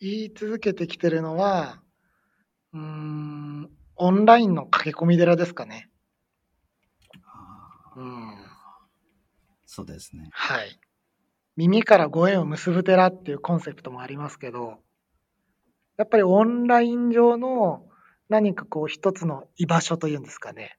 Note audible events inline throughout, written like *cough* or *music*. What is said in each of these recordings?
言い続けてきてるのは、うーん、オンラインの駆け込み寺ですかね。うん。そうですね。はい。耳からご縁を結ぶ寺っていうコンセプトもありますけど、やっぱりオンライン上の何かこう一つの居場所というんですかね。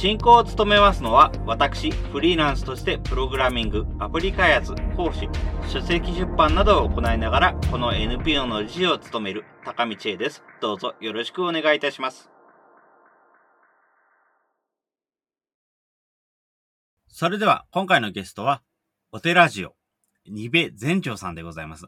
進行を務めますのは私、フリーランスとしてプログラミング、アプリ開発、講師、書籍出版などを行いながらこの NPO の理事を務める高道恵です。どうぞよろしくお願いいたします。それでは今回のゲストはお寺ジオ、ニベ全長さんでございます。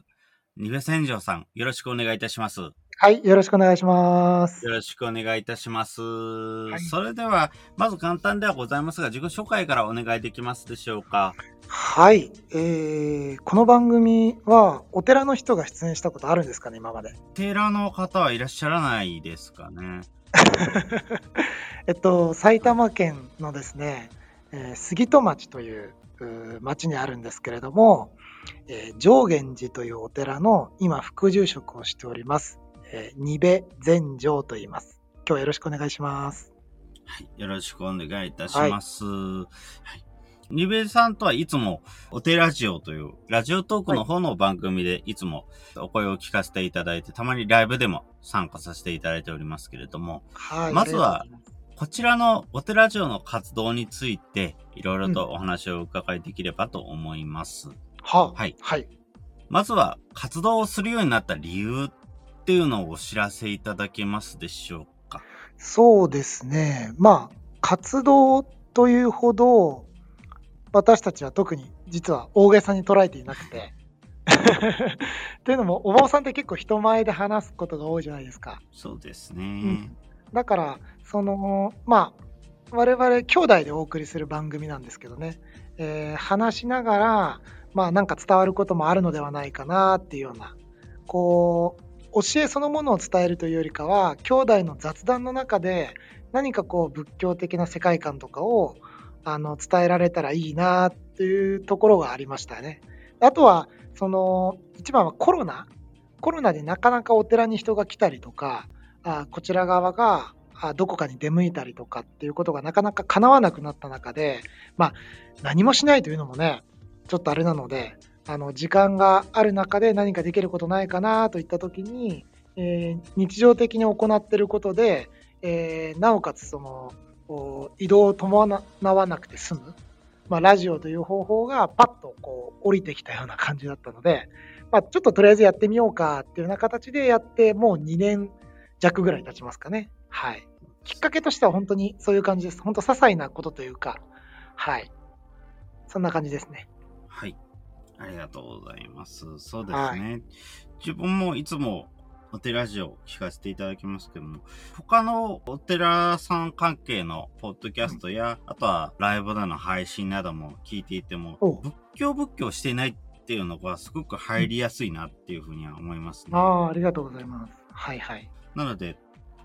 ニベ全長さん、よろしくお願いいたします。よはい、よろしくお願いします。ろしくお願いいたします。いそれでは、まず簡単ではございますが、自己紹介からお願いできますでしょうか？はい、えー、この番組はお寺の人が出演したことあるんですかね、今まで。寺の方はいらっしゃらないですかね？*laughs* えっと、埼玉県のですね、えー杉戸町という町にあるんですけれども、えー上元寺というお寺の今副住職をしております、えー、二部全城と言います。今日はよろしくお願いします。はい。よろしくお願いいたします。はい。ニベさんとはいつも、お寺ラジオという、ラジオトークの方の番組でいつもお声を聞かせていただいて、たまにライブでも参加させていただいておりますけれども、はい。まずはこちらのお寺ラジオの活動について、いろいろとお話をお伺いできればと思います。ははい。はい。まずは、活動をするようになった理由っていうのをお知らせいただけますでしょうか？そうですね。まあ、活動というほど、私たちは特に実は大げさに捉えていなくて。*laughs* というのも、お坊さんって結構人前で話すことが多いじゃないですか。そうですうねん。だから、その、まあ、我々兄弟でお送りする番組なんですけどね、えー話しながら、まあ、なんか伝わることもあるのではないかなっていうような、こう、教えそのものを伝えるというよりかは、兄弟の雑談の中で、何かこう、仏教的な世界観とかを、あの、伝えられたらいいなっていうところがありましたね。あとは、その、一番はコロナ。コロナでなかなかお寺に人が来たりとか、あこちら側があどこかに出向いたりとかっていうことがなかなか叶わなくなった中で、まあ、何もしないというのもね、ちょっとあれなので、あの時間がある中で何かできることないかなといったときに、えー日常的に行ってることで、えーなおかつその移動を伴わなくて済む、まあ、ラジオという方法がパッとこう降りてきたような感じだったので、まあ、ちょっととりあえずやってみようかっていうような形でやって、もう2年弱ぐらい経ちますかね。はい。きっかけとしては本当にそういう感じです。本当些細なことというか、はい。そんな感じですね。はい。ありがとうございます。そうですね。自分もいつもお寺ラジオ聞かせていただきますけども、他のお寺さん関係のポッドキャストや、あとはライブでの配信なども聞いていてもお、仏教仏教していないっていうのがすごく入りやすいなっていうふうには思いますね。ああ、ありがとうございます。はいはい。なので、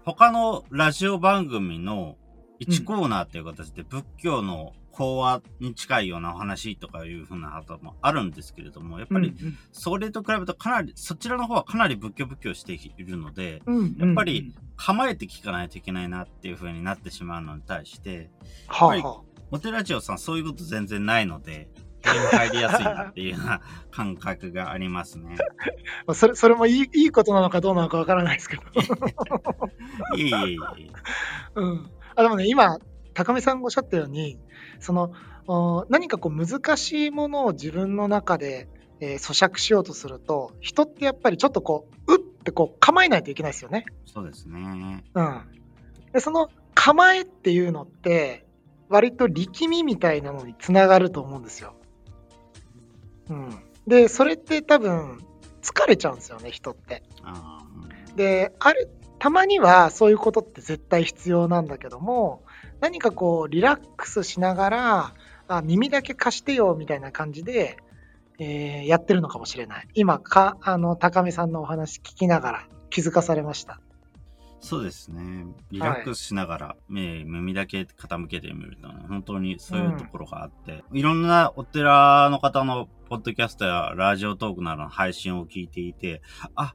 他のラジオ番組の1コーナーっていう形で仏教の講話に近いようなお話とかいうふうなこともあるんですけれども、やっぱりそれと比べるとかなり、そちらの方はかなり仏教仏教しているので、やっぱり、構えて聞かないといけないなっていうふうになってしまうのに対して、はあ、やっぱはお寺ジオさんそういうこと全然ないので、入りやすいなっていうような感覚がありますね。あ、*laughs* それそれもいいいいことなのかどうなのかわからないですけど。*laughs* いえいえいえ。うん、あでもね、今、高見さんがおっしゃったように、そのお何かこう難しいものを自分の中で、えー咀嚼しようとすると、人ってやっぱりちょっとこう、うってこう構えないといけないですよね。そうですね。うん。で、その構えっていうのって、割と力みみたいなのにつながると思うんですよ。うん。で、それって多分、疲れちゃうんですよね、人って。あで、ある、たまにはそういうことって絶対必要なんだけども、何かこう、リラックスしながら、あ耳だけ貸してよみたいな感じで、えーやってるのかもしれない。今か、あの、高見さんのお話聞きながら気づかされました。そうですね。リラックスしながら、目、耳だけ傾けてみると、本当にそういうところがあって、いろんなお寺の方のポッドキャストやラジオトークなどの配信を聞いていて、あ、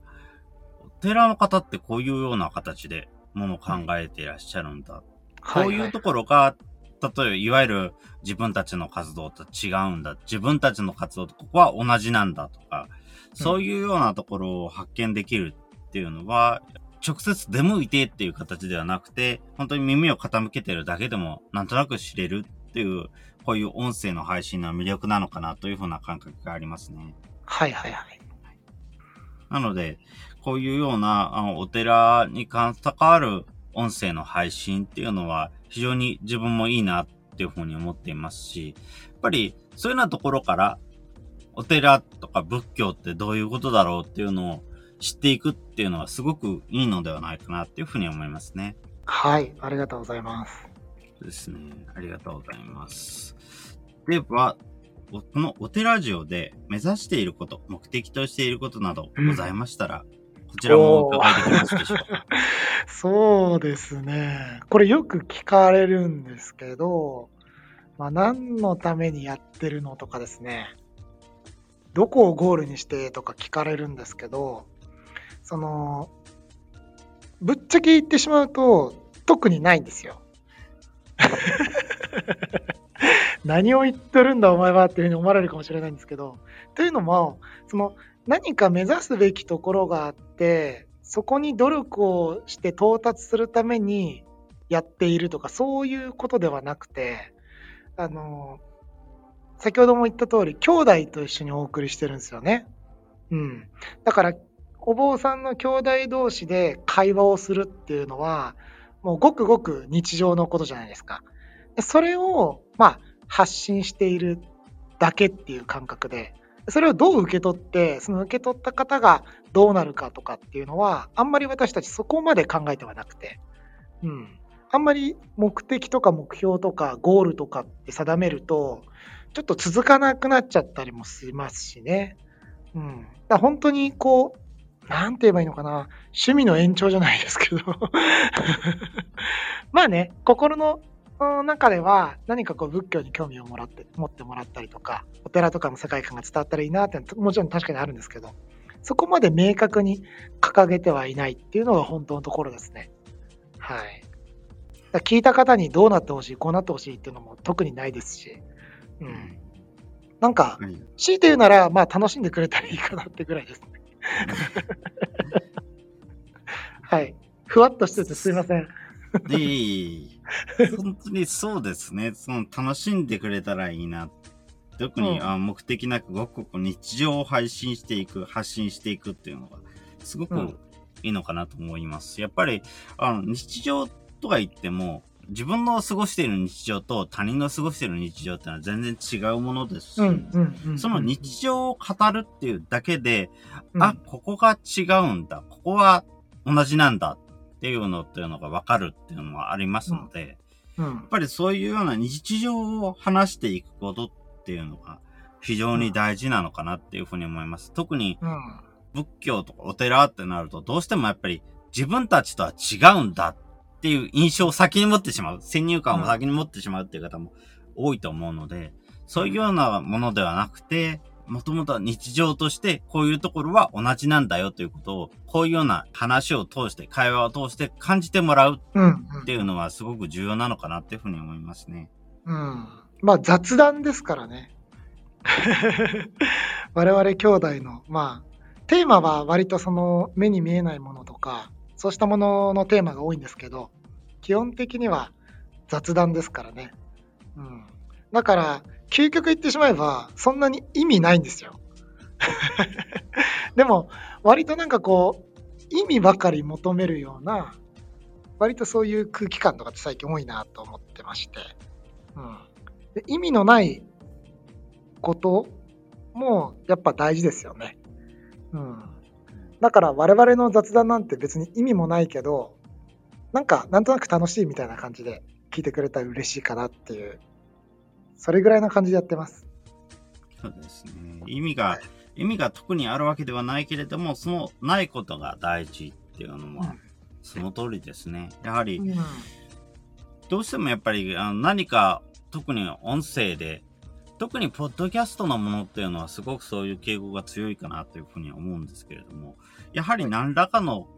お寺の方ってこういうような形でものを考えていらっしゃるんだ。こういうところが、例えば、いわゆる自分たちの活動と違うんだ。自分たちの活動とここは同じなんだとか、そういうようなところを発見できるっていうのは、直接出向いてっていう形ではなくて、本当に耳を傾けてるだけでも、なんとなく知れるっていう、こういう音声の配信の魅力なのかなというふうな感覚がありますね。はいはいはい。なので、こういうような、あの、お寺に関わる音声の配信っていうのは、非常に自分もいいなっていうふうに思っていますし、やっぱり、そういうようなところから、お寺とか仏教ってどういうことだろうっていうのを知っていくっていうのはすごくいいのではないかなっていうふうに思いますね。はい、ありがとうございます。ですね。ありがとうございます。では、おこのお寺ジオで目指していること、目的としていることなどございましたら、こちらもお伺いできますでしょうか？*laughs* そうですね。これよく聞かれるんですけど、まあ、何のためにやってるのとかですね、どこをゴールにしてとか聞かれるんですけど、その、ぶっちゃけ言ってしまうと、特にないんですよ。*laughs* 何を言ってるんだお前はっていうふうに思われるかもしれないんですけど、というのも、その何か目指すべきところがあって、そこに努力をして到達するためにやっているとか、そういうことではなくて、あの、先ほども言った通り、兄弟と一緒にお送りしてるんですよね。うん。だから、お坊さんの兄弟同士で会話をするっていうのは、もうごくごく日常のことじゃないですか。それを、まあ、発信しているだけっていう感覚で、それをどう受け取って、その受け取った方がどうなるかとかっていうのは、あんまり私たちそこまで考えてはなくて、うん。あんまり目的とか目標とかゴールとかって定めると、ちょっと続かなくなっちゃったりもしますしね。うん。だ本当にこう、なんて言えばいいのかな。趣味の延長じゃないですけど。*laughs* まあね、心のうん中では何かこう仏教に興味をもらって持ってもらったりとかお寺とかの世界観が伝わったらいいなってもちろん確かにあるんですけどそこまで明確に掲げてはいないっていうのが本当のところですね。はい。だ聞いた方にどうなってほしいこうなってほしいっていうのも特にないですしうん。なんかはい。強いて言うならまあ楽しんでくれたらいいかなってぐらいですね。*laughs* はい。ふわっとしててすいません。で、*laughs* 本当にそうですね。その楽しんでくれたらいいな。特に、うんあ目的なくごくごく日常を配信していく、発信していくっていうのが、すごくうんいいのかなと思います。やっぱり、あの、日常とか言っても、自分の過ごしている日常と他人の過ごしている日常ってのは全然違うものですし、うんうんうんその日常を語るっていうだけで、うんあ、ここが違うんだ、ここは同じなんだっていうのっていうのがわかるっていうのはありますので、うんやっぱりそういうような日常を話していくことっていうのが非常に大事なのかなっていうふうに思います。特にうん仏教とかお寺ってなるとどうしてもやっぱり自分たちとは違うんだっていう印象を先に持ってしまう。先入観を先に持ってしまうっていう方も多いと思うので、そういうようなものではなくて、もともとは日常としてこういうところは同じなんだよということを、こういうような話を通して、会話を通して感じてもらううんっていうのはすごく重要なのかなっていうふうに思いますね。うん、まあ雑談ですからね。*laughs* 我々兄弟の、まあ、テーマは割とその目に見えないものとか、そうしたもののテーマが多いんですけど、基本的には雑談ですからね。うん、だから、究極言ってしまえば、そんなに意味ないんですよ。*laughs* でも、割となんかこう、意味ばかり求めるような、割とそういう空気感とかって最近多いなと思ってまして。うん、で意味のないこともやっぱ大事ですよね。うん。だから我々の雑談なんて別に意味もないけど、なんかなんとなく楽しいみたいな感じで聞いてくれたら嬉しいかなっていう、それぐらいの感じでやってます。そうですね。意味が、意味が特にあるわけではないけれども、そのないことが大事っていうのは、その通りですね。やはり、うん。どうしてもやっぱりあの何か特に音声で、特にポッドキャストのものっていうのはすごくそういう傾向が強いかなというふうに思うんですけれども、やはり何らかの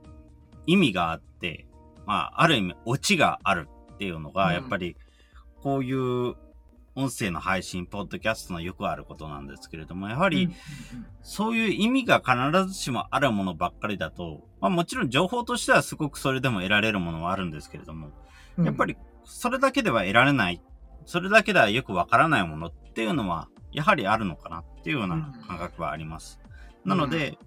意味があって、まあ、ある意味オチがあるっていうのが、うんやっぱりこういう音声の配信、ポッドキャストのよくあることなんですけれども、やはり、そういう意味が必ずしもあるものばっかりだと、まあもちろん情報としてはすごくそれでも得られるものはあるんですけれども、うん。やっぱりそれだけでは得られない、それだけではよくわからないものっていうのは、やはりあるのかなっていうような感覚はあります。なので、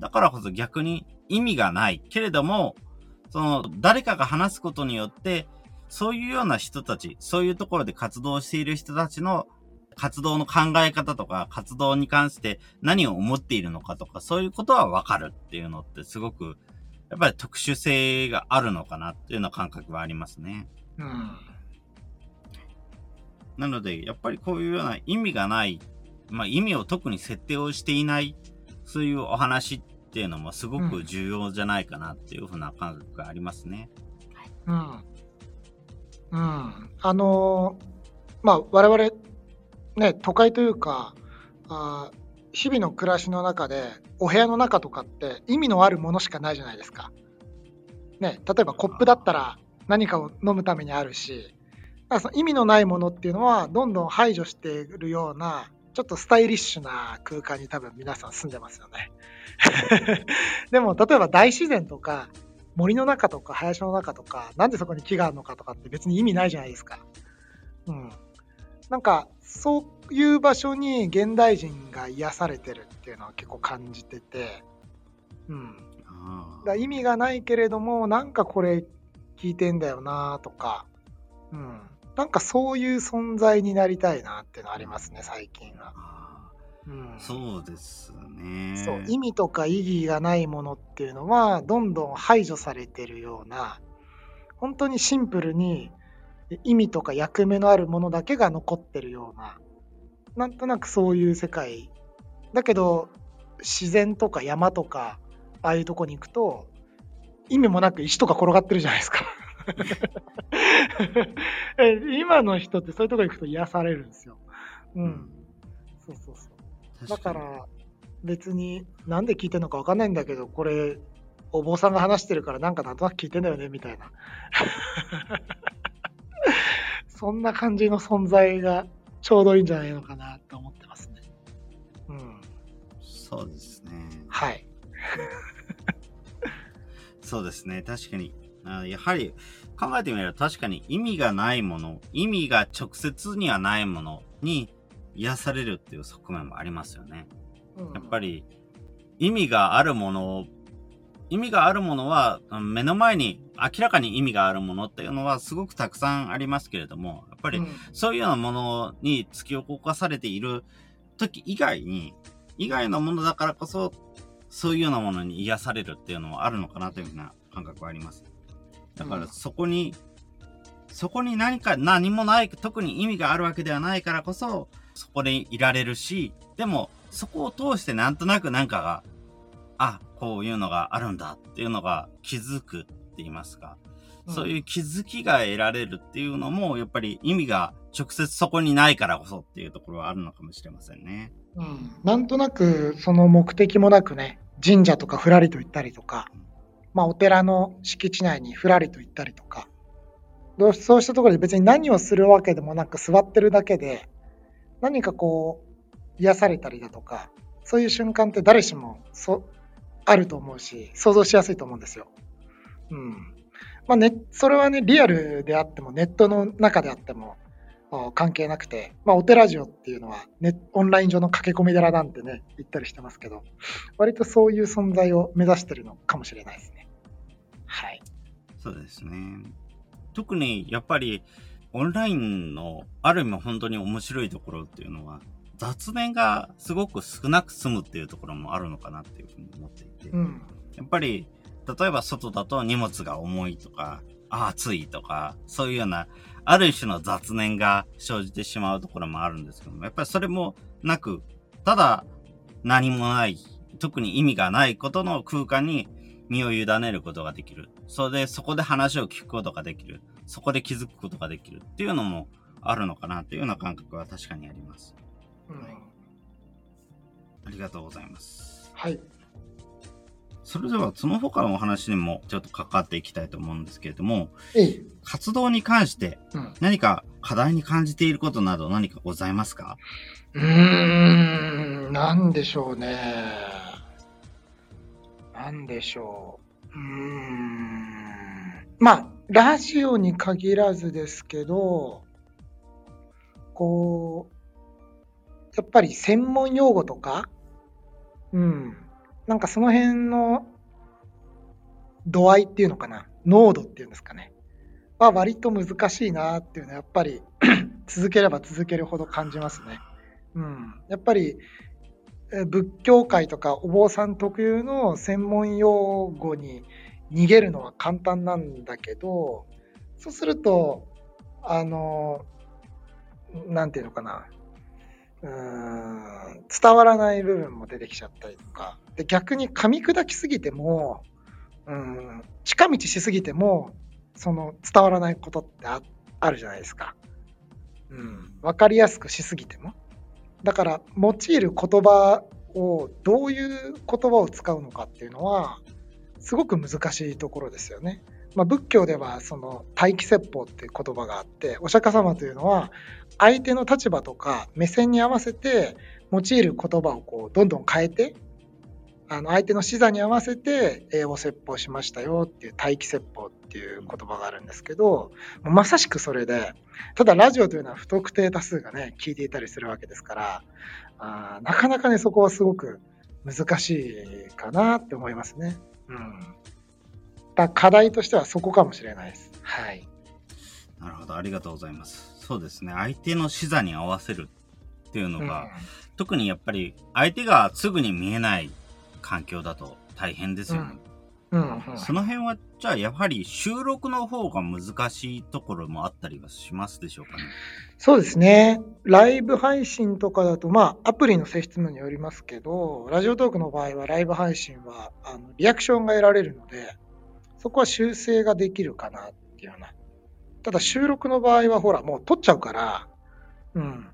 だからこそ逆に意味がないけれども、その誰かが話すことによって、そういうような人たち、そういうところで活動している人たちの活動の考え方とか、活動に関して何を思っているのかとか、そういうことはわかるっていうのってすごく、やっぱり特殊性があるのかなっていうような感覚はありますね。うん。なので、やっぱりこういうような意味がない、まあ意味を特に設定をしていない、そういうお話っていうのもすごく重要じゃないかなっていうふうな感覚がありますね。うん。うん。あのまあ、我々、ね、都会というか、あ日々の暮らしの中で、お部屋の中とかって意味のあるものしかないじゃないですか。ね、例えばコップだったら何かを飲むためにあるし、その意味のないものっていうのはどんどん排除しているような、ちょっとスタイリッシュな空間に多分皆さん住んでますよね。*laughs* でも例えば大自然とか森の中とか林の中とか、なんでそこに木があるのかとかって別に意味ないじゃないですか。うん。なんか、そういう場所に現代人が癒されてるっていうのは結構感じてて、うん。あだ意味がないけれども、なんかこれ聞いてんだよなとか、うん。なんかそういう存在になりたいなっていうのはありますね、最近は。あうん。そうですね。そう意味とか意義がないものっていうのはどんどん排除されてるような本当にシンプルに意味とか役目のあるものだけが残ってるようななんとなくそういう世界。だけど自然とか山とかああいうとこに行くと意味もなく石とか転がってるじゃないですか。*laughs* *laughs* え今の人ってそういうとこ行くと癒されるんですよ、うん、そうそうそうだから別になんで聞いてるのか分かんないんだけどこれお坊さんが話してるからなんかなんとなく聞いてんだよねみたいな *laughs* そんな感じの存在がちょうどいいんじゃないのかなと思ってますねうんそうですね。はい *laughs* そうですね。確かに。あやはり考えてみれば確かに意味がないもの、意味が直接にはないものに癒されるっていう側面もありますよね。やっぱりり意味があるもの、意味があるものはうん目の前に明らかに意味があるものっていうのはすごくたくさんありますけれども、やっぱりそういうようなものに突き動かされている時以外に、以外のものだからこそ、そういうようなものに癒されるっていうのはあるのかなというふうな感覚はあります。だからうんそこに、そこに何か何もない、特に意味があるわけではないからこそ、そこでいられるし、でもそこを通してなんとなくなんかが、あ、こういうのがあるんだっていうのが気づくって言いますか。そういう気づきが得られるっていうのも、やっぱり意味が直接そこにないからこそっていうところはあるのかもしれませんね。うん、なんとなくその目的もなくね神社とかふらりと行ったりとか、まあ、お寺の敷地内にふらりと行ったりとかどうそうしたところで別に何をするわけでもなく座ってるだけで何かこう癒されたりだとかそういう瞬間って誰しもそあると思うし想像しやすいと思うんですよ。うんまあね、それはねリアルであってもネットの中であっても関係なくて、まあ、お寺城っていうのは、ね、オンライン上の駆け込み寺なんてね、言ったりしてますけど、割とそういう存在を目指してるのかもしれないですね。はい。そうですね。特にやっぱりオンラインのある意味本当に面白いところっていうのは、雑念がすごく少なく済むっていうところもあるのかなっていうふうに思っていて、うん。やっぱり、例えば外だと荷物が重いとか、あ暑いとか、そういうような、ある種の雑念が生じてしまうところもあるんですけども、やっぱりそれもなく、ただ何もない、特に意味がないことの空間に身を委ねることができる。それで、そこで話を聞くことができる。そこで気づくことができるっていうのもあるのかなっていうような感覚は確かにあります。うんありがとうございます。はい。それでは、その他のお話にもちょっと関わっていきたいと思うんですけれども。活動に関してうん。何か課題に感じていることなど何かございますか？うーん、なんでしょうね。なんでしょう。うーん。まあ、ラジオに限らずですけど、こう、やっぱり専門用語とか、うん。なんかその辺の度合いっていうのかな。濃度っていうんですかね。は割と難しいなっていうのはやっぱり *clears throat* 続ければ続けるほど感じますね。うん、やっぱり仏教界とかお坊さん特有の専門用語に逃げるのは簡単なんだけどそうするとあのなんていうのかなうーん伝わらない部分も出てきちゃったりとかで逆に噛み砕きすぎてもうん近道しすぎてもその伝わらないことってああるじゃないですか。うん、分かりやすくしすぎても。だから用いる言葉をどういう言葉を使うのかっていうのはすごく難しいところですよね。まあ、仏教ではその待機説法っていう言葉があってお釈迦様というのは相手の立場とか目線に合わせて用いる言葉をこうどんどん変えてあの相手の視座に合わせて英語説法しましたよっていう待機説法っていう言葉があるんですけどまさしくそれでただラジオというのは不特定多数がね聞いていたりするわけですからあなかなかねそこはすごく難しいかなって思いますね。うん、だ課題としてはそこかもしれないです。はい。なるほど、ありがとうございます。そうですね、相手の視座に合わせるっていうのが、特にやっぱり相手がすぐに見えない環境だと大変ですよね。うんその辺は、じゃあやはり収録の方が難しいところもあったりはしますでしょうかね？そうですね。ライブ配信とかだと、まあ、アプリの性質によりますけど、ラジオトークの場合は、ライブ配信は、あの、リアクションが得られるので、そこは修正ができるかなっていうような。ただ、収録の場合は、ほら、もう撮っちゃうから、うん。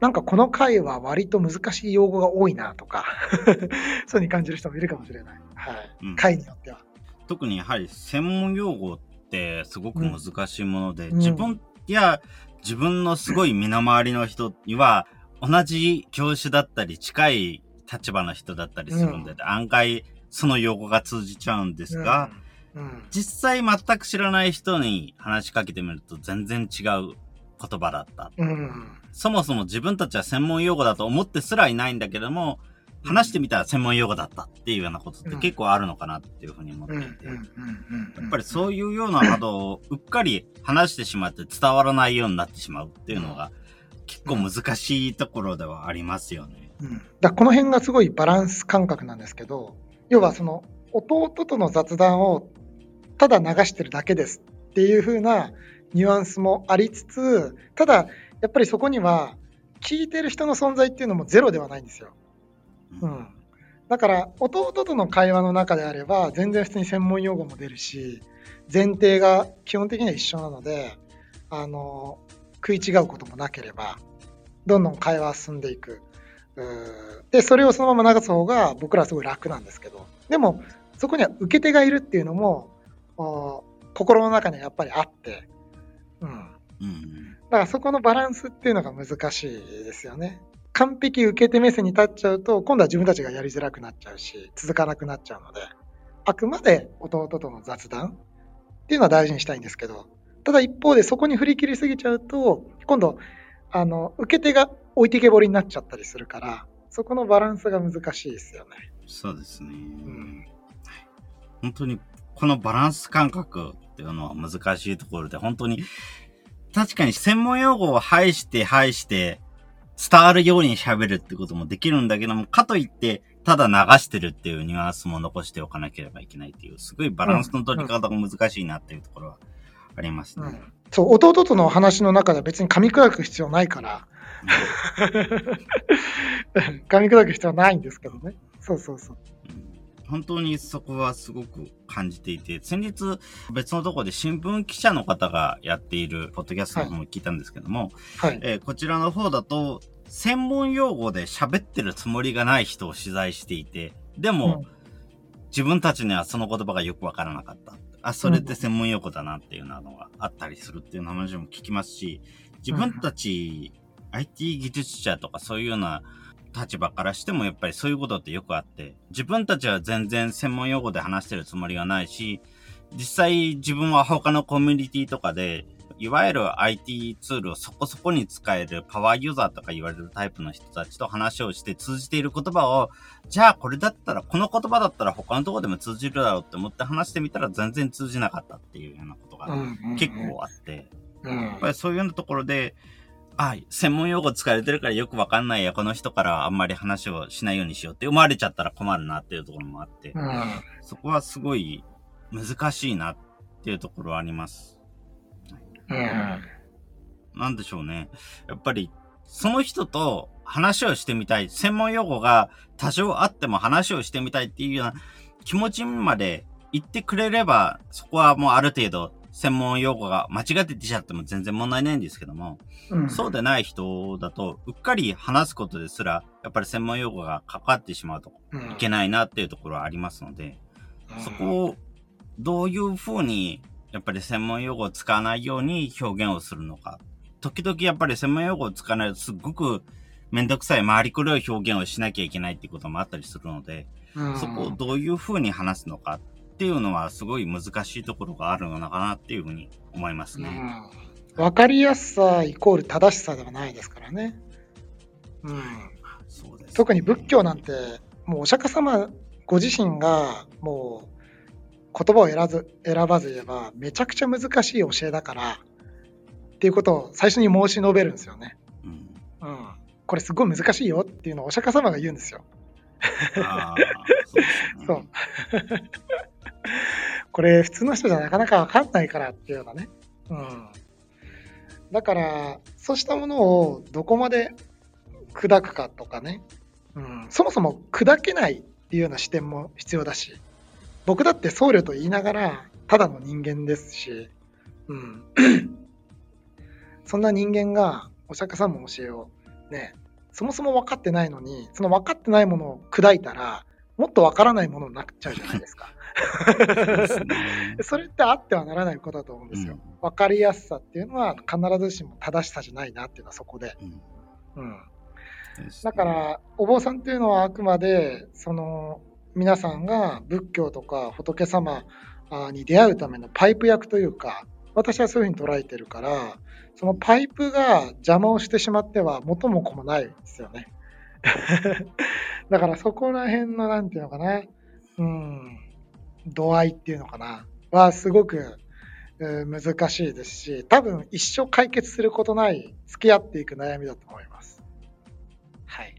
なんかこの回は割と難しい用語が多いなとか、*laughs* そういうふうに感じる人もいるかもしれない。はい。うん回によっては。特にやはり専門用語ってすごく難しいもので、うん自分や自分のすごい身の回りの人には同じ教師だったり近い立場の人だったりするんで、う案外その用語が通じちゃうんですが、うん、うん。実際全く知らない人に話しかけてみると全然違う言葉だった。うん。そもそも自分たちは専門用語だと思ってすらいないんだけども、話してみたら専門用語だったっていうようなことって結構あるのかなっていうふうに思ってうん。いうん。て。やっぱりそういうようなことをうっかり話してしまって伝わらないようになってしまうっていうのが結構難しいところではありますよね。うん、だこの辺がすごいバランス感覚なんですけど要はその弟との雑談をただ流してるだけですっていう風なニュアンスもありつつただやっぱりそこには聞いてる人の存在っていうのもゼロではないんですよ。うん、だから弟との会話の中であれば全然普通に専門用語も出るし前提が基本的には一緒なのであの食い違うこともなければどんどん会話は進んでいく。でそれをそのまま流す方が僕らはすごい楽なんですけど。でもそこには受け手がいるっていうのもお心の中にはやっぱりあって、うん、うん。うんだからそこのバランスっていうのが難しいですよね。完璧受け手目線に立っちゃうと、今度は自分たちがやりづらくなっちゃうし、続かなくなっちゃうので、あくまで弟との雑談っていうのは大事にしたいんですけど、ただ一方でそこに振り切りすぎちゃうと、今度、あの、受け手が置いてけぼりになっちゃったりするから、そこのバランスが難しいですよね。そうですね。うん。本当にこのバランス感覚っていうのは難しいところで、本当に確かに専門用語を排して排して伝わるように喋るってこともできるんだけども、かといって、ただ流してるっていうニュアンスも残しておかなければいけないっていう、すごいバランスの取り方が難しいなっていうところはありますね。うんうん、そう、弟との話の中で別に噛み砕く必要ないから、*laughs* 噛み砕く必要はないんですけどね。そうそうそう。本当にそこはすごく感じていて、先日別のところで新聞記者の方がやっているポッドキャストの方も聞いたんですけども、はい、えー、こちらの方だと、専門用語で喋ってるつもりがない人を取材していて、でも、うん、自分たちにはその言葉がよくわからなかった。あ、それって専門用語だなっていうのがあったりするっていう話も聞きますし、自分たち、うん、IT 技術者とかそういうような立場からしてもやっぱりそういうことってよくあって、自分たちは全然専門用語で話してるつもりがないし、実際自分は他のコミュニティとかで、いわゆる IT ツールをそこそこに使えるパワーユーザーとか言われるタイプの人たちと話をして通じている言葉を、じゃあこれだったら、この言葉だったら他のところでも通じるだろうって思って話してみたら全然通じなかったっていうようなことが結構あって、やっぱりそういうようなところで、あ、専門用語使われてるからよくわかんないや、この人からあんまり話をしないようにしようって思われちゃったら困るなっていうところもあって、うん、そこはすごい難しいなっていうところはあります。うん、なんでしょうね。やっぱり、その人と話をしてみたい。専門用語が多少あっても話をしてみたいっていうような気持ちまで言ってくれれば、そこはもうある程度専門用語が間違って出ちゃっても全然問題ないんですけども、うん、そうでない人だと、うっかり話すことですら、やっぱり専門用語がかかってしまうといけないなっていうところはありますので、うん、そこをどういうふうに、やっぱり専門用語を使わないように表現をするのか。時々やっぱり専門用語を使わないとすっごくめんどくさい回りくどい表現をしなきゃいけないっていうこともあったりするので、うん、そこをどういうふうに話すのかっていうのはすごい難しいところがあるのかなっていうふうに思いますね。うん、分かりやすさイコール正しさではないですからね。うん。そうです、ね、特に仏教なんて、もうお釈迦様ご自身がもう言葉を選ず選ばず言えばめちゃくちゃ難しい教えだからっていうことを最初に申し述べるんですよね。うん。うん、これすごい難しいよっていうのをお釈迦様が言うんですよ。*laughs* そう。*laughs* これ普通の人じゃなかなか分かんないからっていうようなね。うん。だから、そうしたものをどこまで砕くかとかね、うん、そもそも砕けないっていうような視点も必要だし、僕だって僧侶と言いながら、ただの人間ですし、うん。*clears throat* そんな人間がお釈迦様の教えをね、そもそも分かってないのに、その分かってないものを砕いたら、もっと分からないものになっちゃうじゃないですか。*laughs* それってあってはならないことだと思うんですよ。うん、分かりやすさっていうのは必ずしも正しさじゃないなっていうのはそこで。うん、うん、だからお坊さんっていうのはあくまでその皆さんが仏教とか仏様に出会うためのパイプ役というか私はそういうふうに捉えてるからそのパイプが邪魔をしてしまっては元も子もないですよね。*laughs* だからそこら辺のなんていうのかな、うん、度合いっていうのかな、はすごく難しいですし、多分一生解決することない付き合っていく悩みだと思います。はい。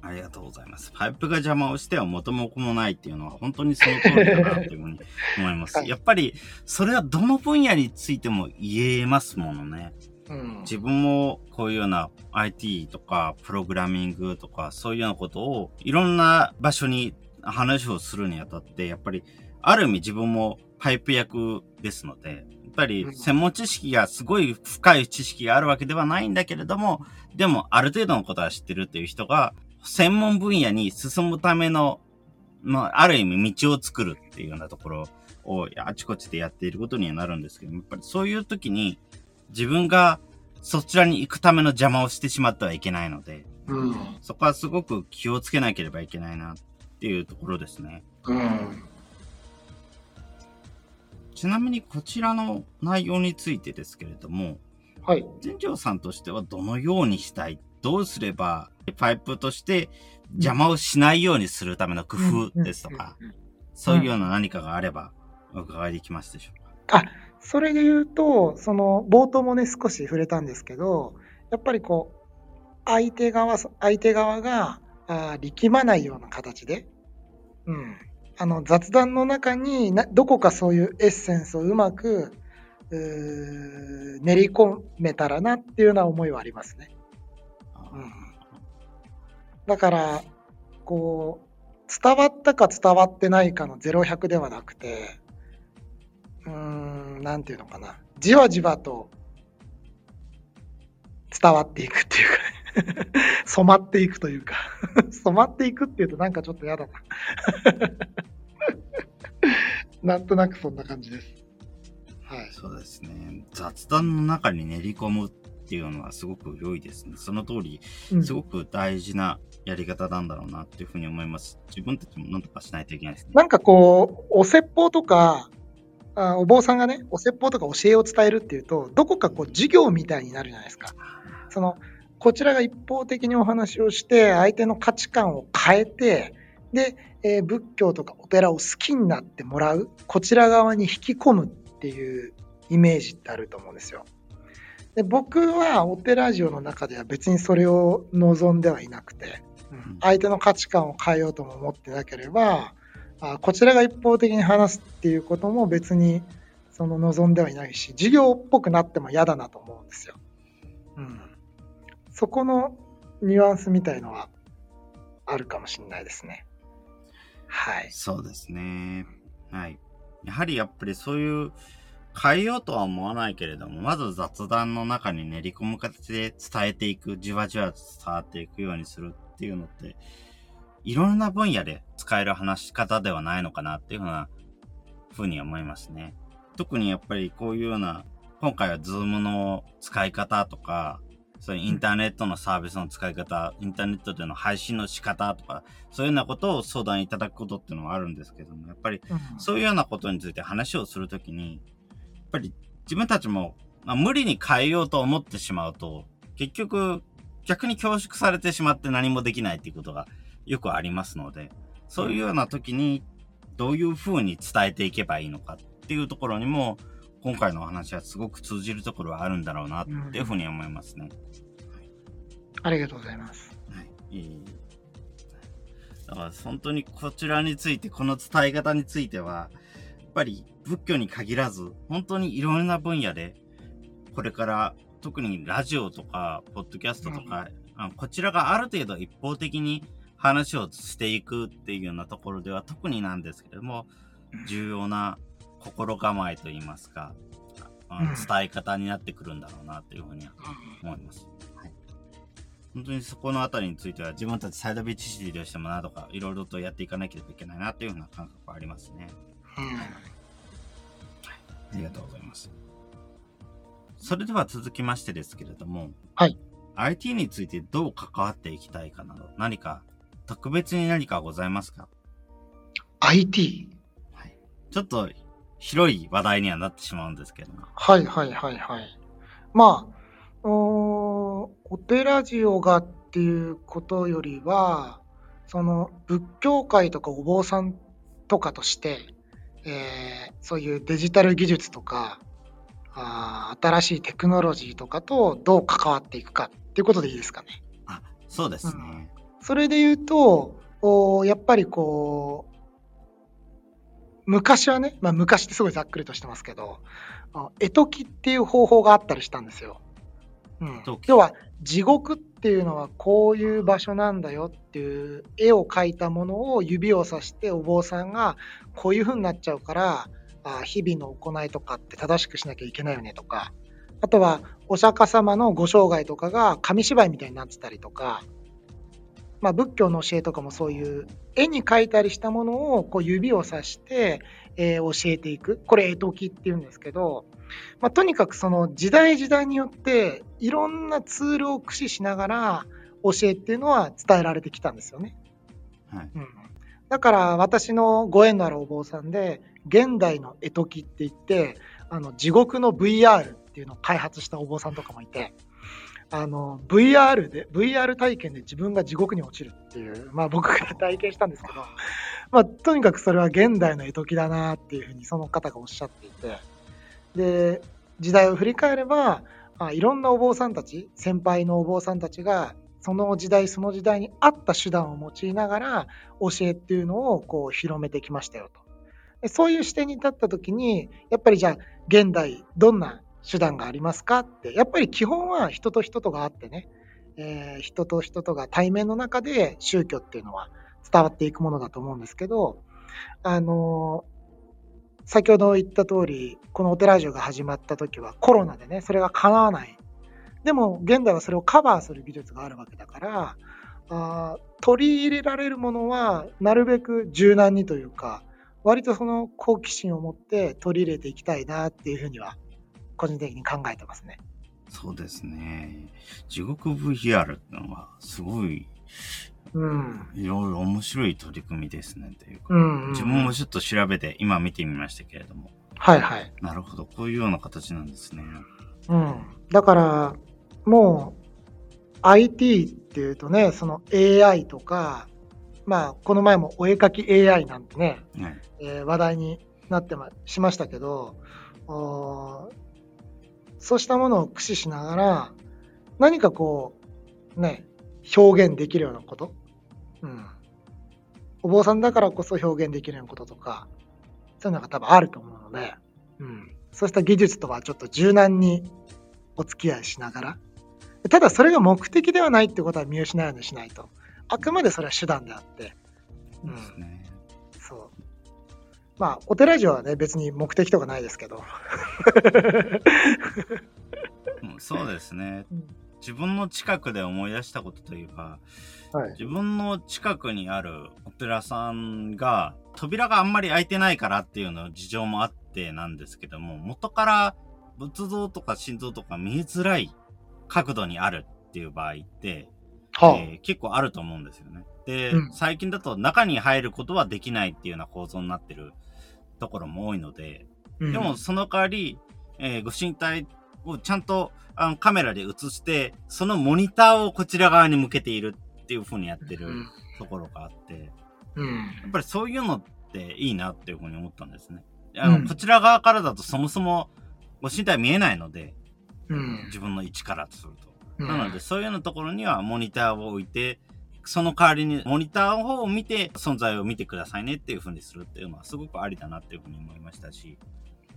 ありがとうございます。パイプが邪魔をしては元も子もないっていうのは本当にその通りだなというふうに思います。はい、やっぱりそれはどの分野についても言えますものね。うん、自分もこういうような IT とかプログラミングとかそういうようなことをいろんな場所に話をするにあたって、やっぱり、ある意味自分もパイプ役ですので、やっぱり専門知識がすごい深い知識があるわけではないんだけれども、でもある程度のことは知ってるっていう人が、専門分野に進むための、まあ、ある意味道を作るっていうようなところをあちこちでやっていることにはなるんですけど、やっぱりそういう時に自分がそちらに行くための邪魔をしてしまってはいけないので、うん、そこはすごく気をつけなければいけないな。っていうところですね。うん。ちなみにこちらの内容についてですけれども、はい。全長さんとしてはどのようにしたい？どうすればパイプとして邪魔をしないようにするための工夫ですとか、そういうような何かがあればお伺いできますでしょうか？あ、それで言うと、その冒頭もね、少し触れたんですけど、やっぱりこう、相手側、相手側があ力まないような形で、うん、あの雑談の中になどこかそういうエッセンスをうまくう練り込めたらなっていうような思いはありますね。うん、だからこう伝わったか伝わってないかの0100ではなくてうーんなんていうのかな。じわじわと伝わっていくっていうか *laughs* 染まっていくというか *laughs* 染まっていくっていうとなんかちょっと嫌だな *laughs* なんとなくそんな感じです。はい。そうですね。雑談の中に練り込むっていうのはすごく良いですね。その通り、すごく大事なやり方なんだろうなっていうふうに思います。自分たちも何とかしないといけないですね。なんかこう、お説法とか、あお坊さんがね、お説法とか教えを伝えるっていうと、どこかこう授業みたいになるじゃないですか。その、こちらが一方的にお話をして、相手の価値観を変えて、で、えー、仏教とかお寺を好きになってもらう、こちら側に引き込むっていうイメージってあると思うんですよ。で僕はお寺ジオの中では別にそれを望んではいなくて、うん、相手の価値観を変えようとも思ってなければあこちらが一方的に話すっていうことも別にその望んではいないし授業っぽくなっても嫌だなと思うんですよ。うん、そこのニュアンスみたいのはあるかもしれないですね。はい。そうですね。はい。やはりやっぱりそういう変えようとは思わないけれども、まず雑談の中に練り込む形で伝えていく、じわじわ伝わっていくようにするっていうのって、いろんな分野で使える話し方ではないのかなっていうふうなふうに思いますね。特にやっぱりこういうような、今回はズームの使い方とか、そういうインターネットのサービスの使い方、インターネットでの配信の仕方とか、そういうようなことを相談いただくことっていうのはあるんですけども、やっぱりそういうようなことについて話をするときに、やっぱり自分たちも、まあ、無理に変えようと思ってしまうと、結局逆に恐縮されてしまって何もできないっていうことがよくありますので、そういうような時にどういうふうに伝えていけばいいのかっていうところにも、今回のお話はすごく通じるところはあるんだろうなっていうふうに思いますね。ありがとうございます。はい。だから本当にこちらについて、この伝え方については、やっぱり仏教に限らず、本当にいろんな分野で、これから特にラジオとか、ポッドキャストとか、うん、こちらがある程度一方的に話をしていくっていうようなところでは特になんですけれども、重要な心構えといいますか、うん、伝え方になってくるんだろうなというふうに思います。はい、本当にそこのあたりについては自分たちサイドビーチシティとしてもなとかいろいろとやっていかなければいけないなというような感覚はありますね。うん、はい、ありがとうございます。それでは続きましてですけれども、はい。IT についてどう関わっていきたいかなど、何か特別に何かございますか ?IT? はい。ちょっと広い話題にはなってしまうんですけども。はいはいはいはい。まあ、おお寺ジオがっていうことよりは、その仏教界とかお坊さんとかとして、えー、そういうデジタル技術とかあ、新しいテクノロジーとかとどう関わっていくかっていうことでいいですかね。あそうですね。うん、それで言うと、おやっぱりこう、昔はね、まあ、昔ってすごいざっくりとしてますけど、絵解きっていう方法があったりしたんですよ。うん、要は地獄っていうのはこういう場所なんだよっていう絵を描いたものを指をさしてお坊さんがこういう風になっちゃうからあ日々の行いとかって正しくしなきゃいけないよねとか。あとはお釈迦様のご生涯とかが紙芝居みたいになってたりとかまあ、仏教の教えとかもそういう絵に描いたりしたものをこう指をさして、えー、教えていく。これ絵解きっていうんですけど、まあ、とにかくその時代時代によっていろんなツールを駆使しながら教えっていうのは伝えられてきたんですよね。はいうん、だから私のご縁のあるお坊さんで現代の絵解きって言ってあの地獄の VR っていうのを開発したお坊さんとかもいて。あの VR で VR 体験で自分が地獄に落ちるっていう、まあ、僕が体験したんですけど、まあ、とにかくそれは現代の絵解きだなっていうふうにその方がおっしゃっていてで時代を振り返ればあいろんなお坊さんたち先輩のお坊さんたちがその時代その時代に合った手段を用いながら教えっていうのをこう広めてきましたよと。でそういう視点に立った時にやっぱりじゃあ現代どんな手段がありますかって。やっぱり基本は人と人とがあってね、えー、人と人とが対面の中で宗教っていうのは伝わっていくものだと思うんですけどあのー、先ほど言った通りこのお寺城が始まった時はコロナでねそれが叶わない。でも現代はそれをカバーする技術があるわけだからあ取り入れられるものはなるべく柔軟にというか割とその好奇心を持って取り入れていきたいなっていうふうには個人的に考えてますね。そうですね。地獄 VR ってのはすごい、うん、いろいろ面白い取り組みですねというか、うんうんうん、自分もちょっと調べて今見てみましたけれども。はいはい。なるほど。こういうような形なんですね。うん。だから、もう IT っていうとね、その AI とか、まあ、この前もお絵かき AI なんてね、はい、えー、話題になってましましたけど、そうしたものを駆使しながら、何かこう、ね、表現できるようなこと、うん、お坊さんだからこそ表現できるようなこととか、そういうのが多分あると思うので、うん、そうした技術とはちょっと柔軟にお付き合いしながら、ただそれが目的ではないってことは見失うようにしないと。あくまでそれは手段であって。うん。まあ、お寺城はね、別に目的とかないですけど。*laughs* そうですね。自分の近くで思い出したことというか、はい、自分の近くにあるお寺さんが扉があんまり開いてないからっていうの事情もあってなんですけども、元から仏像とか心臓とか見えづらい角度にあるっていう場合って、はあ、えー、結構あると思うんですよね。で、うん、最近だと中に入ることはできないっていうような構造になってるところも多いので、うん、でもその代わり、えー、ご神体をちゃんとあのカメラで映して、そのモニターをこちら側に向けているっていう風にやってるところがあって、うん、やっぱりそういうのっていいなっていう風に思ったんですね。あの、こちら側からだとそもそもご身体見えないので、自分の位置からとすると。なので、そういうのところにはモニターを置いて、その代わりにモニターの方を見て、存在を見てくださいねっていう風にするっていうのはすごくありだなっていう風に思いましたし、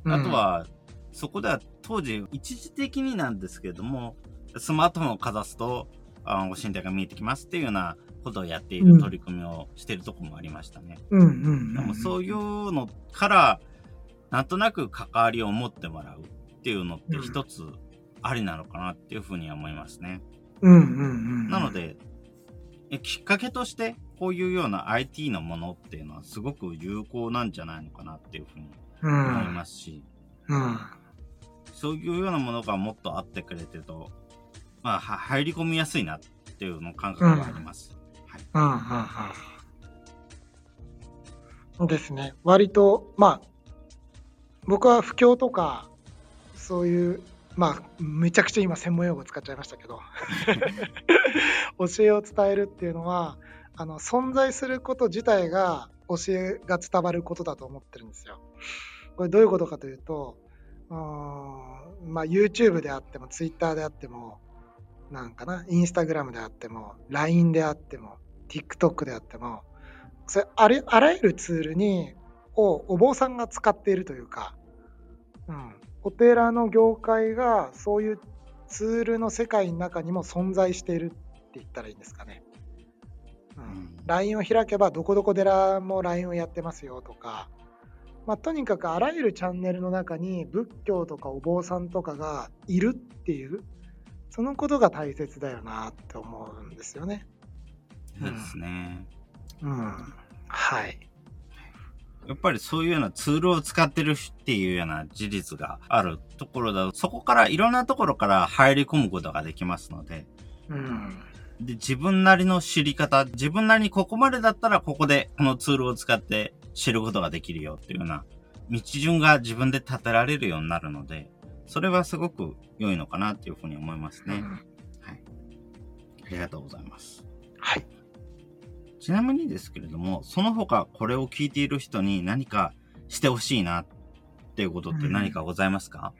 あとは、そこでは当時、一時的になんですけれども、スマートフォンをかざすと、あ身体が見えてきますっていうようなことをやっている取り組みをしてるとこもありましたね。うんうんうん、でもそういうのから、なんとなく関わりを持ってもらうっていうのって一つありなのかなっていうふうには思いますね。うんうんうん、なのでえ、きっかけとしてこういうような IT のものっていうのはすごく有効なんじゃないのかなっていうふうに思いますし、うん、そういうようなものがもっとあってくれてると、まあ、入り込みやすいなっていうの感覚があります。はい。うんうんう。ですね。割と、まあ、僕は不況とか、そういうまあ、めちゃくちゃ今専門用語使っちゃいましたけど。教えを伝えるっていうのはあの存在すること自体が教えが伝わることだと思ってるんですよ。これどういうことかというと、うんまあ、YouTube であっても Twitter であってもなんかな Instagram であっても LINE であっても TikTok であってもそれあれあらゆるツールにをお坊さんが使っているというか、うん、お寺の業界がそういうツールの世界の中にも存在しているって言ったらいいんですかね。うん、LINE を開けばどこどこ寺も LINE をやってますよとか、まあ、とにかくあらゆるチャンネルの中に仏教とかお坊さんとかがいるっていうそのことが大切だよなって思うんですよね。そうですね。うん、うん、はい。やっぱりそういうようなツールを使ってるっていうような事実があるところだと、そこからいろんなところから入り込むことができますので、うん、で自分なりの知り方、自分なりにここまでだったらここでこのツールを使って知ることができるよっていうような道順が自分で立てられるようになるので、それはすごく良いのかなっていうふうに思いますね。うん、はい。ありがとうございます。はい。ちなみにですけれども、その他これを聞いている人に何かしてほしいなっていうことって何かございますか？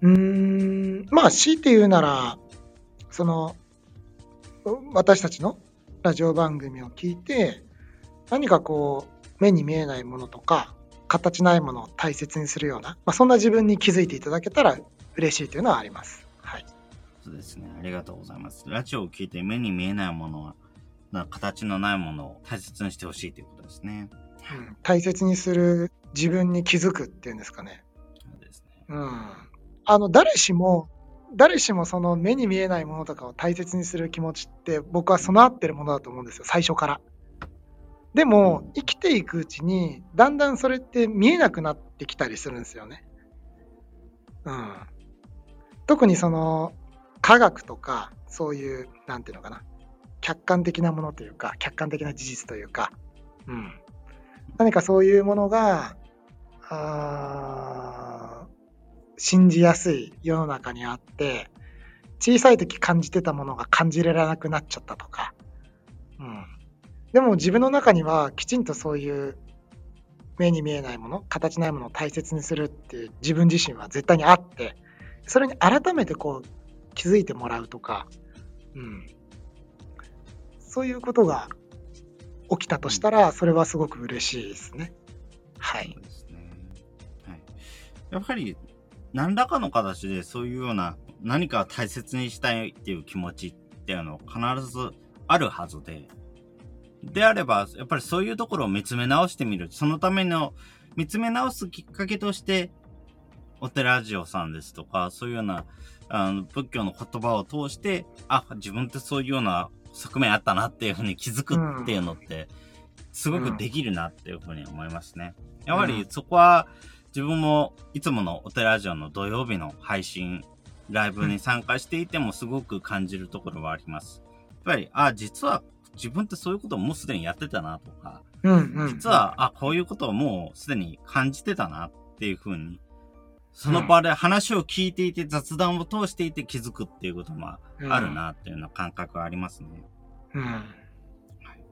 うん、ん、まあ、強いて言うなら、その、私たちのラジオ番組を聞いて、何かこう、目に見えないものとか、形ないものを大切にするような、まあ、そんな自分に気づいていただけたら嬉しいというのはあります。はい。そうですね。ありがとうございます。ラジオを聞いて目に見えないものは、な形のないものを大切にしてほしいということですね。うん、大切にする自分に気づくっていうんですかね。そうですね。うん。あの、誰しも、誰しもその目に見えないものとかを大切にする気持ちって僕は備わってるものだと思うんですよ、最初から。でも、生きていくうちに、だんだんそれって見えなくなってきたりするんですよね。うん。特にその、科学とか、そういう、なんていうのかな、客観的なものというか、客観的な事実というか、うん。何かそういうものが、あ信じやすい世の中にあって、小さい時感じてたものが感じられなくなっちゃったとか、うん。でも自分の中にはきちんとそういう目に見えないもの、形ないものを大切にするっていう自分自身は絶対にあって、それに改めてこう気づいてもらうとか、うん。そういうことが起きたとしたら、それはすごく嬉しいですね。はい。そうですね。はい。やっぱり、何らかの形でそういうような何か大切にしたいっていう気持ちっていうのは必ずあるはずで、であれば、やっぱりそういうところを見つめ直してみる。そのための見つめ直すきっかけとして、お寺ジオさんですとか、そういうような、あの、仏教の言葉を通して、あ、自分ってそういうような側面あったなっていうふうに気づくっていうのって、すごくできるなっていうふうに思いますね。やはりそこは、自分もいつものお寺ジオの土曜日の配信、ライブに参加していてもすごく感じるところはあります。やっぱり、あ、実は自分ってそういうことをもうすでにやってたなとか、うんうん、実は、あ、こういうことをもうすでに感じてたなっていうふうに、その場で話を聞いていて、雑談を通していて気づくっていうこともあるなっていうような感覚がありますね。うん。はい、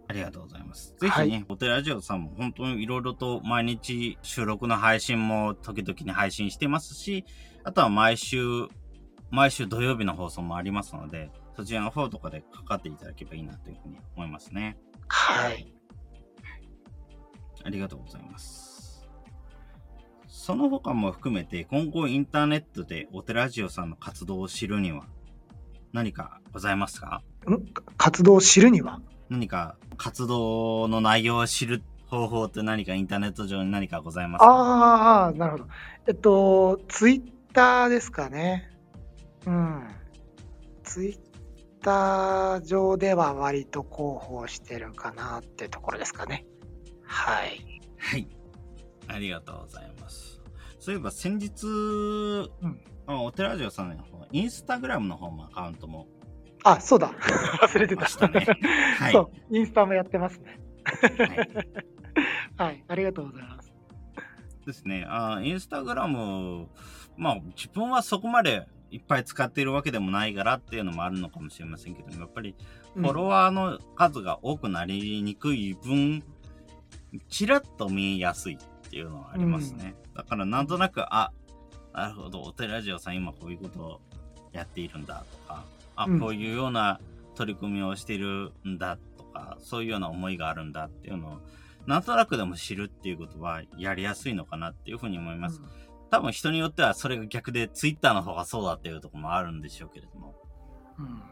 ありがとうございます。ぜひね、はい、お寺ジオさんも本当にいろいろと毎日収録の配信も時々に配信してますし、あとは毎週、毎週土曜日の放送もありますので、そちらの方とかでかかっていただければいいなというふうに思いますね。はい。ありがとうございます。その他も含めて、今後インターネットでお寺ジオさんの活動を知るには何かございますか？ん？活動を知るには？何か活動の内容を知る方法って何かインターネット上に何かございますか？ああ、なるほど。えっと、ツイッターですかね。うん。ツイッター上では割と広報してるかなってところですかね。はい。はい。ありがとうございます。そういえば先日、うん、お寺城さんのインスタグラムの方もアカウントも。あ、そうだ。*laughs* 忘れてた。たね、*laughs* はい。そう、インスタもやってますね。はい。はい、ありがとうございます。ですね。あインスタグラム、まあ自分はそこまでいっぱい使っているわけでもないからっていうのもあるのかもしれませんけども、やっぱりフォロワーの数が多くなりにくい分、ちらっと見えやすいっていうのはありますね。うん、だからなんとなく、あ、なるほど、お寺ジオさん今こういうことをやっているんだとか、あ、こういうような取り組みをしているんだとか、そういうような思いがあるんだっていうのを、なんとなくでも知るっていうことはやりやすいのかなっていうふうに思います。うん多分人によってはそれが逆で、ツイッターの方がそうだっていうところもあるんでしょうけれども。うん。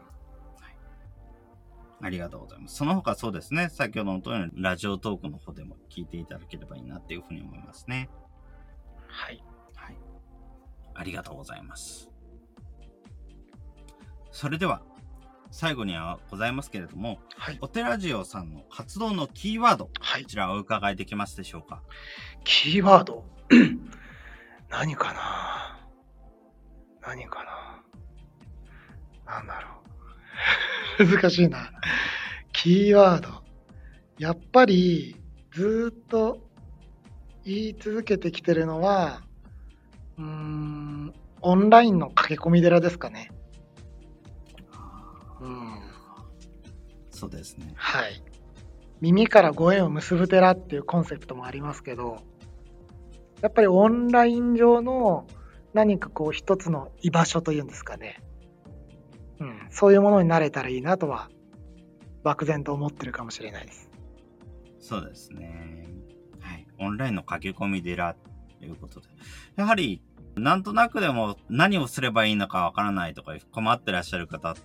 はい。ありがとうございます。その他そうですね、先ほどの通りラジオトークの方でも聞いていただければいいなっていうふうに思いますね。はい。はい。ありがとうございます。それでは、最後にはございますけれども、はい、お寺ジオさんの活動のキーワード、はい、こちらお伺いできますでしょうか？キーワード？*clears throat* 何かな？何かな？なんだろう。*laughs* 難しいな。キーワード。やっぱり、ずっと言い続けてきてるのは、うーん、オンラインの駆け込み寺ですかね。うん。そうですね。はい。耳からご縁を結ぶ寺っていうコンセプトもありますけど、やっぱりオンライン上の何かこう一つの居場所というんですかね。うん、そういうものになれたらいいなとは漠然と思ってるかもしれないです。そうですね。はい。オンラインの駆け込み寺ということで。やはり、なんとなくでも何をすればいいのかわからないとか困ってらっしゃる方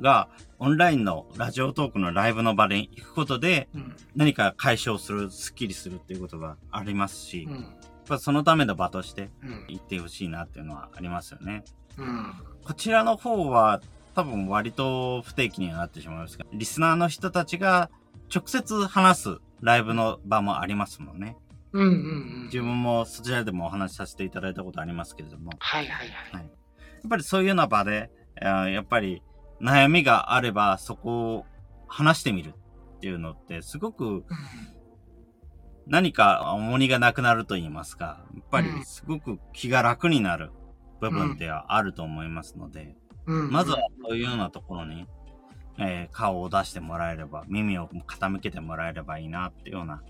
が、オンラインのラジオトークのライブの場に行くことで、うん。何か解消する、スッキリするっていうことがありますし、やっうん。ぱそのための場としてうん。行ってほしいなっていうのはありますよね。うん。こちらの方は多分割と不定期にはなってしまいますが、リスナーの人たちが直接話すライブの場もありますもんね。うん。うん。うん。自分もそちらでもお話しさせていただいたことありますけれども、はいはいはい。やっぱりそういうような場で、やっぱり悩みがあればそこを話してみるっていうのってすごく何か重荷がなくなると言いますか、やっぱりすごく気が楽になる部分ではあると思いますので、うん。まずはそういうようなところに、えー顔を出してもらえれば、耳を傾けてもらえればいいなっていうような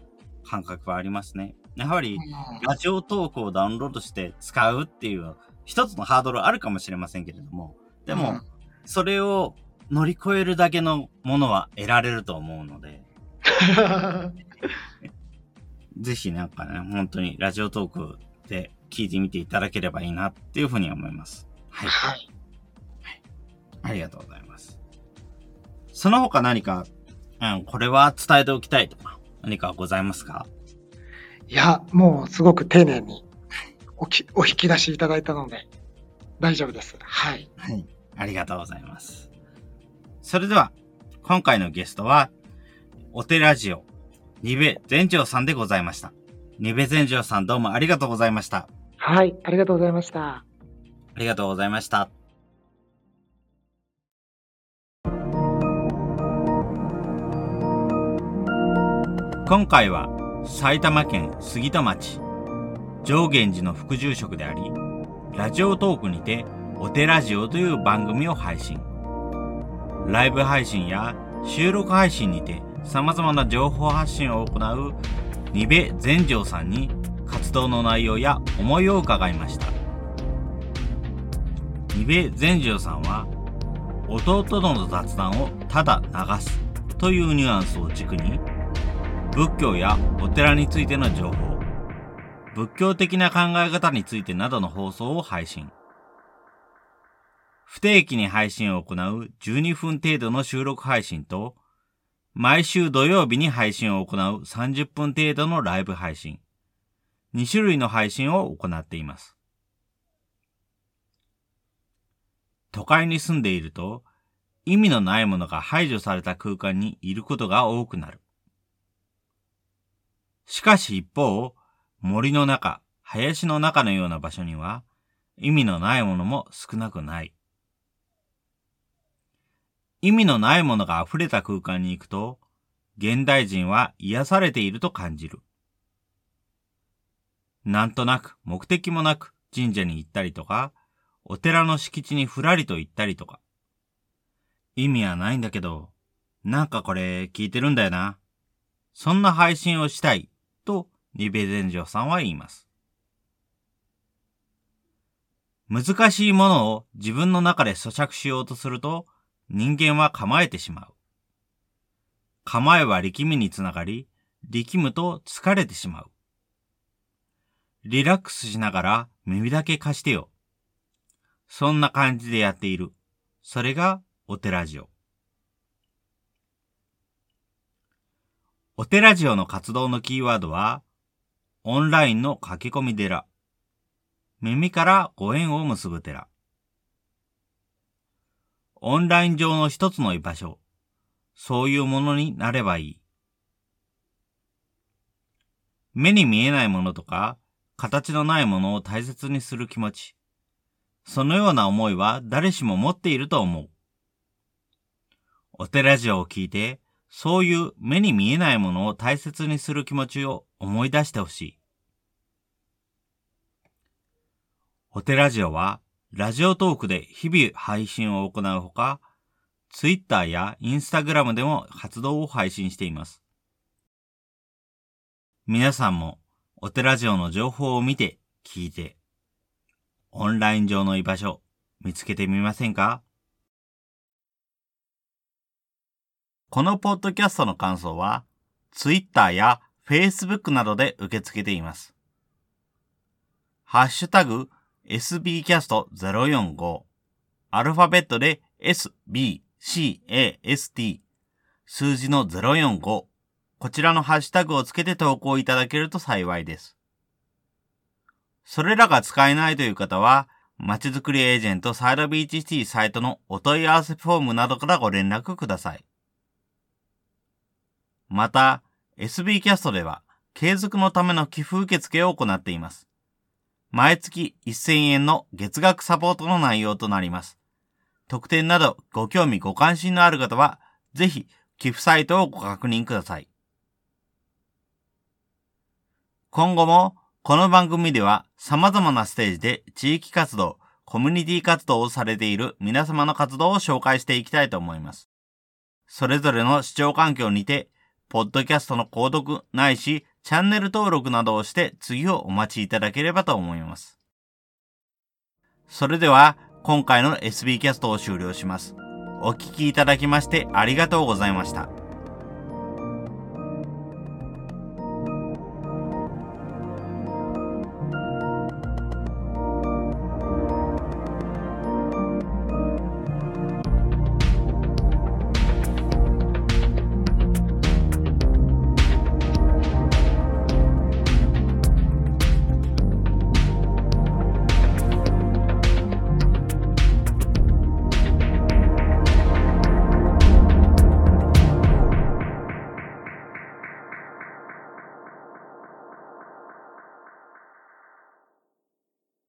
感覚はありますね。やはり、うん、ラジオトークをダウンロードして使うっていう一つのハードルあるかもしれませんけれども、でも、うんそれを乗り越えるだけのものは得られると思うので、*laughs* ぜひなんかね、本当にラジオトークで聞いてみていただければいいなっていうふうに思います。はい。はい。ありがとうございます。その他何か、うん、これは伝えておきたいとか、何かございますか？いや、もうすごく丁寧におきお引き出しいただいたので、大丈夫です。はい。はい。ありがとうございます。それでは、今回のゲストは、お手ラジオ、ニベ全長さんでございました。ニベ全長さんどうもありがとうございました。はい。ありがとうございました。ありがとうございました。今回は埼玉県杉戸町上源寺の副住職でありラジオトークにてお手ラジオという番組を配信。ライブ配信や収録配信にて様々な情報発信を行うニベ全城さんに活動の内容や思いを伺いました。ニベ全城さんは弟との雑談をただ流すというニュアンスを軸に仏教やお寺についての情報。仏教的な考え方についてなどの放送を配信。不定期に配信を行う12分程度の収録配信と毎週土曜日に配信を行う30分程度のライブ配信。2種類の配信を行っています。都会に住んでいると、意味のないものが排除された空間にいることが多くなる。しかし一方、森の中、林の中のような場所には、意味のないものも少なくない。意味のないものが溢れた空間に行くと、現代人は癒されていると感じる。なんとなく目的もなく神社に行ったりとか、お寺の敷地にふらりと行ったりとか。意味はないんだけど、なんかこれ聞いてるんだよな。そんな配信をしたい、とニベゼンジョさんは言います。難しいものを自分の中で咀嚼しようとすると、人間は構えてしまう。構えは力みにつながり、力むと疲れてしまう。リラックスしながら耳だけ貸してよ。そんな感じでやっている。それがお手ラジオ。お手ラジオの活動のキーワードは、オンラインの書き込み寺。耳からご縁を結ぶ寺。オンライン上の一つの居場所。そういうものになればいい。目に見えないものとか、形のないものを大切にする気持ち。そのような思いは誰しも持っていると思う。お手ラジオを聞いて、そういう目に見えないものを大切にする気持ちを思い出してほしい。お手ラジオは、ラジオトークで日々配信を行うほか、ツイッターやインスタグラムでも活動を配信しています。皆さんも、お手ラジオの情報を見て、聞いて、オンライン上の居場所、見つけてみませんか？このポッドキャストの感想は、Twitter や Facebook などで受け付けています。ハッシュタグ sbcast045 アルファベットで sbcast 数字の045こちらのハッシュタグをつけて投稿いただけると幸いです。それらが使えないという方は、まちづくりエージェントサイドビーチシティサイトのお問い合わせフォームなどからご連絡ください。また、SB キャストでは、継続のための寄付受付を行っています。毎月1000円の月額サポートの内容となります。特典などご興味ご関心のある方は、ぜひ寄付サイトをご確認ください。今後も、この番組では様々なステージで地域活動、コミュニティ活動をされている皆様の活動を紹介していきたいと思います。それぞれの視聴環境にて、ポッドキャストの購読ないし、チャンネル登録などをして次をお待ちいただければと思います。それでは、今回の SB キャストを終了します。お聴きいただきましてありがとうございました。